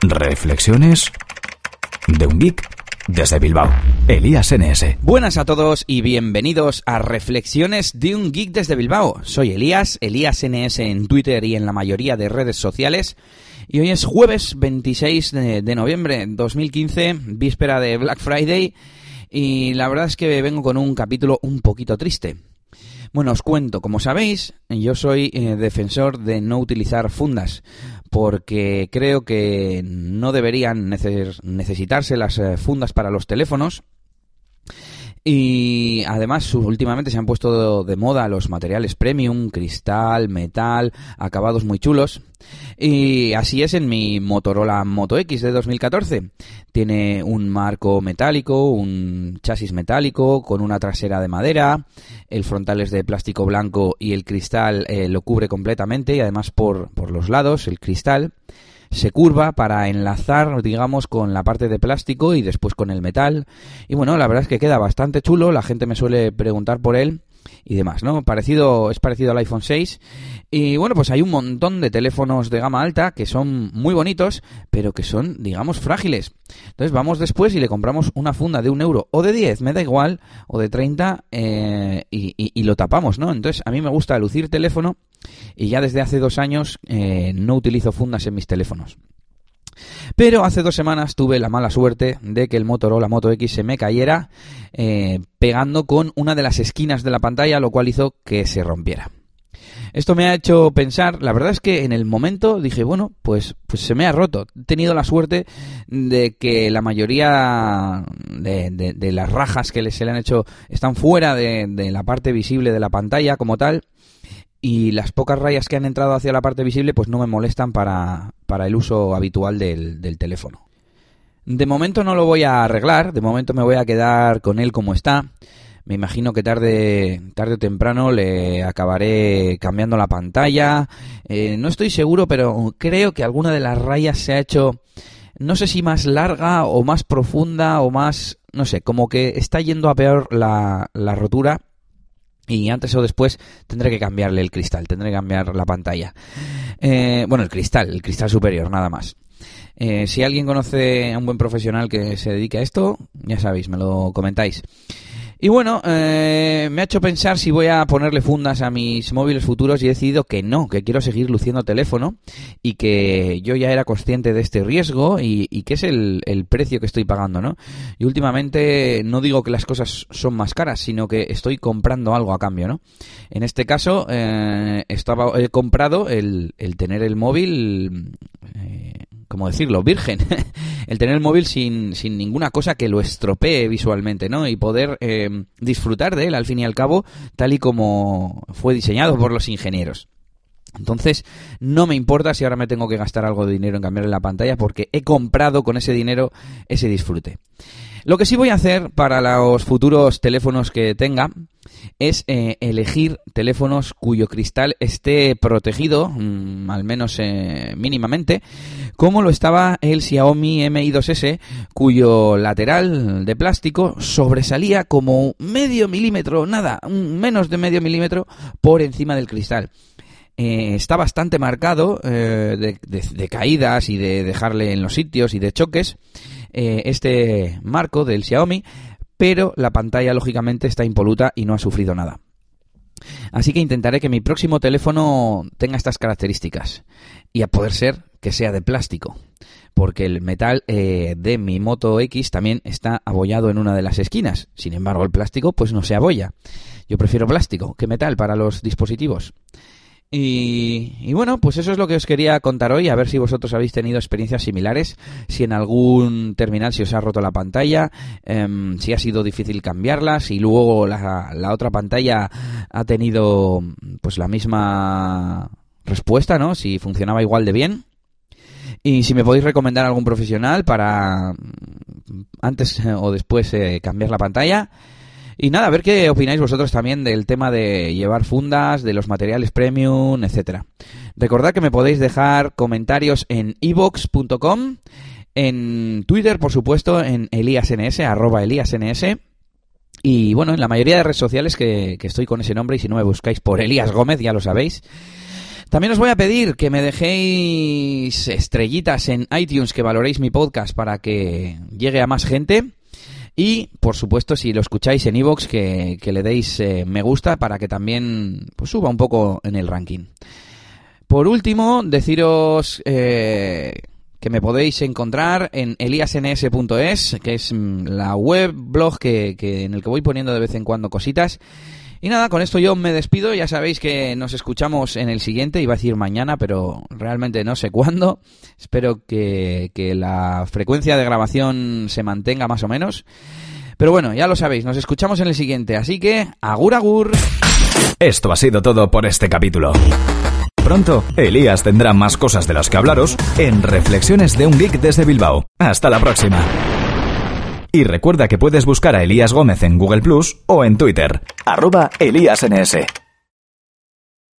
Reflexiones de un geek desde Bilbao. Elías NS. Buenas a todos y bienvenidos a Reflexiones de un geek desde Bilbao. Soy Elías, Elías NS en Twitter y en la mayoría de redes sociales. Y hoy es jueves 26 de, de noviembre 2015, víspera de Black Friday. Y la verdad es que vengo con un capítulo un poquito triste. Bueno, os cuento, como sabéis, yo soy eh, defensor de no utilizar fundas porque creo que no deberían neces necesitarse las eh, fundas para los teléfonos y además últimamente se han puesto de moda los materiales premium, cristal, metal, acabados muy chulos. Y así es en mi Motorola Moto X de 2014. Tiene un marco metálico, un chasis metálico con una trasera de madera, el frontal es de plástico blanco y el cristal eh, lo cubre completamente y además por, por los lados el cristal se curva para enlazar, digamos, con la parte de plástico y después con el metal. Y bueno, la verdad es que queda bastante chulo, la gente me suele preguntar por él y demás, ¿no? Parecido, es parecido al iPhone 6. Y bueno, pues hay un montón de teléfonos de gama alta que son muy bonitos, pero que son, digamos, frágiles. Entonces vamos después y le compramos una funda de un euro o de 10, me da igual, o de 30 eh, y, y, lo tapamos, ¿no? Entonces a mí me gusta lucir teléfono y ya desde hace dos años eh, no utilizo fundas en mis teléfonos. Pero hace dos semanas tuve la mala suerte de que el Motorola Moto X se me cayera eh, pegando con una de las esquinas de la pantalla, lo cual hizo que se rompiera. Esto me ha hecho pensar, la verdad es que en el momento dije, bueno, pues, pues se me ha roto. He tenido la suerte de que la mayoría de, las rajas que se le han hecho están fuera de, de la parte visible de la pantalla como tal y las pocas rayas que han entrado hacia la parte visible pues no me molestan para, para el uso habitual del, del, teléfono. De momento no lo voy a arreglar, de momento me voy a quedar con él como está. Me imagino que tarde, tarde o temprano le acabaré cambiando la pantalla. Eh, no estoy seguro, pero creo que alguna de las rayas se ha hecho, no sé si más larga o más profunda o más, no sé, como que está yendo a peor la, la rotura y antes o después tendré que cambiarle el cristal, tendré que cambiar la pantalla. Eh, bueno, el cristal, el cristal superior, nada más. Eh, si alguien conoce a un buen profesional que se dedique a esto, ya sabéis, me lo comentáis. Y bueno, eh, me ha hecho pensar si voy a ponerle fundas a mis móviles futuros y he decidido que no, que quiero seguir luciendo teléfono y que yo ya era consciente de este riesgo y, que es el, precio que estoy pagando, ¿no? Y últimamente no digo que las cosas son más caras, sino que estoy comprando algo a cambio, ¿no? En este caso, eh, estaba, he comprado el, el tener el móvil... ¿cómo decirlo? Virgen. el tener el móvil sin, sin ninguna cosa que lo estropee visualmente, ¿no? Y poder eh, disfrutar de él, al fin y al cabo, tal y como fue diseñado por los ingenieros. Entonces, no me importa si ahora me tengo que gastar algo de dinero en cambiarle la pantalla porque he comprado con ese dinero ese disfrute. Lo que sí voy a hacer para los futuros teléfonos que tenga es eh, elegir teléfonos cuyo cristal esté protegido, mm, al menos eh, mínimamente, como lo estaba el Xiaomi Mi2S, cuyo lateral de plástico sobresalía como medio milímetro, nada, menos de medio milímetro por encima del cristal. Eh, está bastante marcado de, de, caídas y de dejarle en los sitios y de choques. Eh, este marco del Xiaomi, pero la pantalla lógicamente está impoluta y no ha sufrido nada. Así que intentaré que mi próximo teléfono tenga estas características y a poder ser que sea de plástico, porque el metal eh, de mi Moto X también está abollado en una de las esquinas. Sin embargo, el plástico pues no se abolla. Yo prefiero plástico que metal para los dispositivos. Y, bueno, pues eso es lo que os quería contar hoy, a ver si vosotros habéis tenido experiencias similares, si en algún terminal se os ha roto la pantalla, em, si ha sido difícil cambiarla, si luego la, la, otra pantalla ha tenido pues la misma respuesta, ¿no? Si funcionaba igual de bien. Y si me podéis recomendar algún profesional para antes o después eh, cambiar la pantalla. Y nada, a ver qué opináis vosotros también del tema de llevar fundas, de los materiales premium, etcétera. Recordad que me podéis dejar comentarios en ebox.com, en Twitter, por supuesto, en eliasns, arroba eliasns. Y bueno, en la mayoría de redes sociales que, que estoy con ese nombre, y si no me buscáis por Elías Gómez, ya lo sabéis. También os voy a pedir que me dejéis estrellitas en iTunes, que valoréis mi podcast para que llegue a más gente. Y, por supuesto, si lo escucháis en iVoox, que, que, le deis eh, me gusta para que también pues, suba un poco en el ranking. Por último, deciros eh, que me podéis encontrar en eliasns.es, que es mm, la web blog que, que, en el que voy poniendo de vez en cuando cositas. Y nada, con esto yo me despido. Ya sabéis que nos escuchamos en el siguiente. Iba a decir mañana, pero realmente no sé cuándo. Espero que, que la frecuencia de grabación se mantenga más o menos. Pero bueno, ya lo sabéis, nos escuchamos en el siguiente. Así que, agur agur. Esto ha sido todo por este capítulo. Pronto, Elías tendrá más cosas de las que hablaros en Reflexiones de un Geek desde Bilbao. Hasta la próxima. Y recuerda que puedes buscar a Elías Gómez en Google Plus o en Twitter, arroba ElíasNS.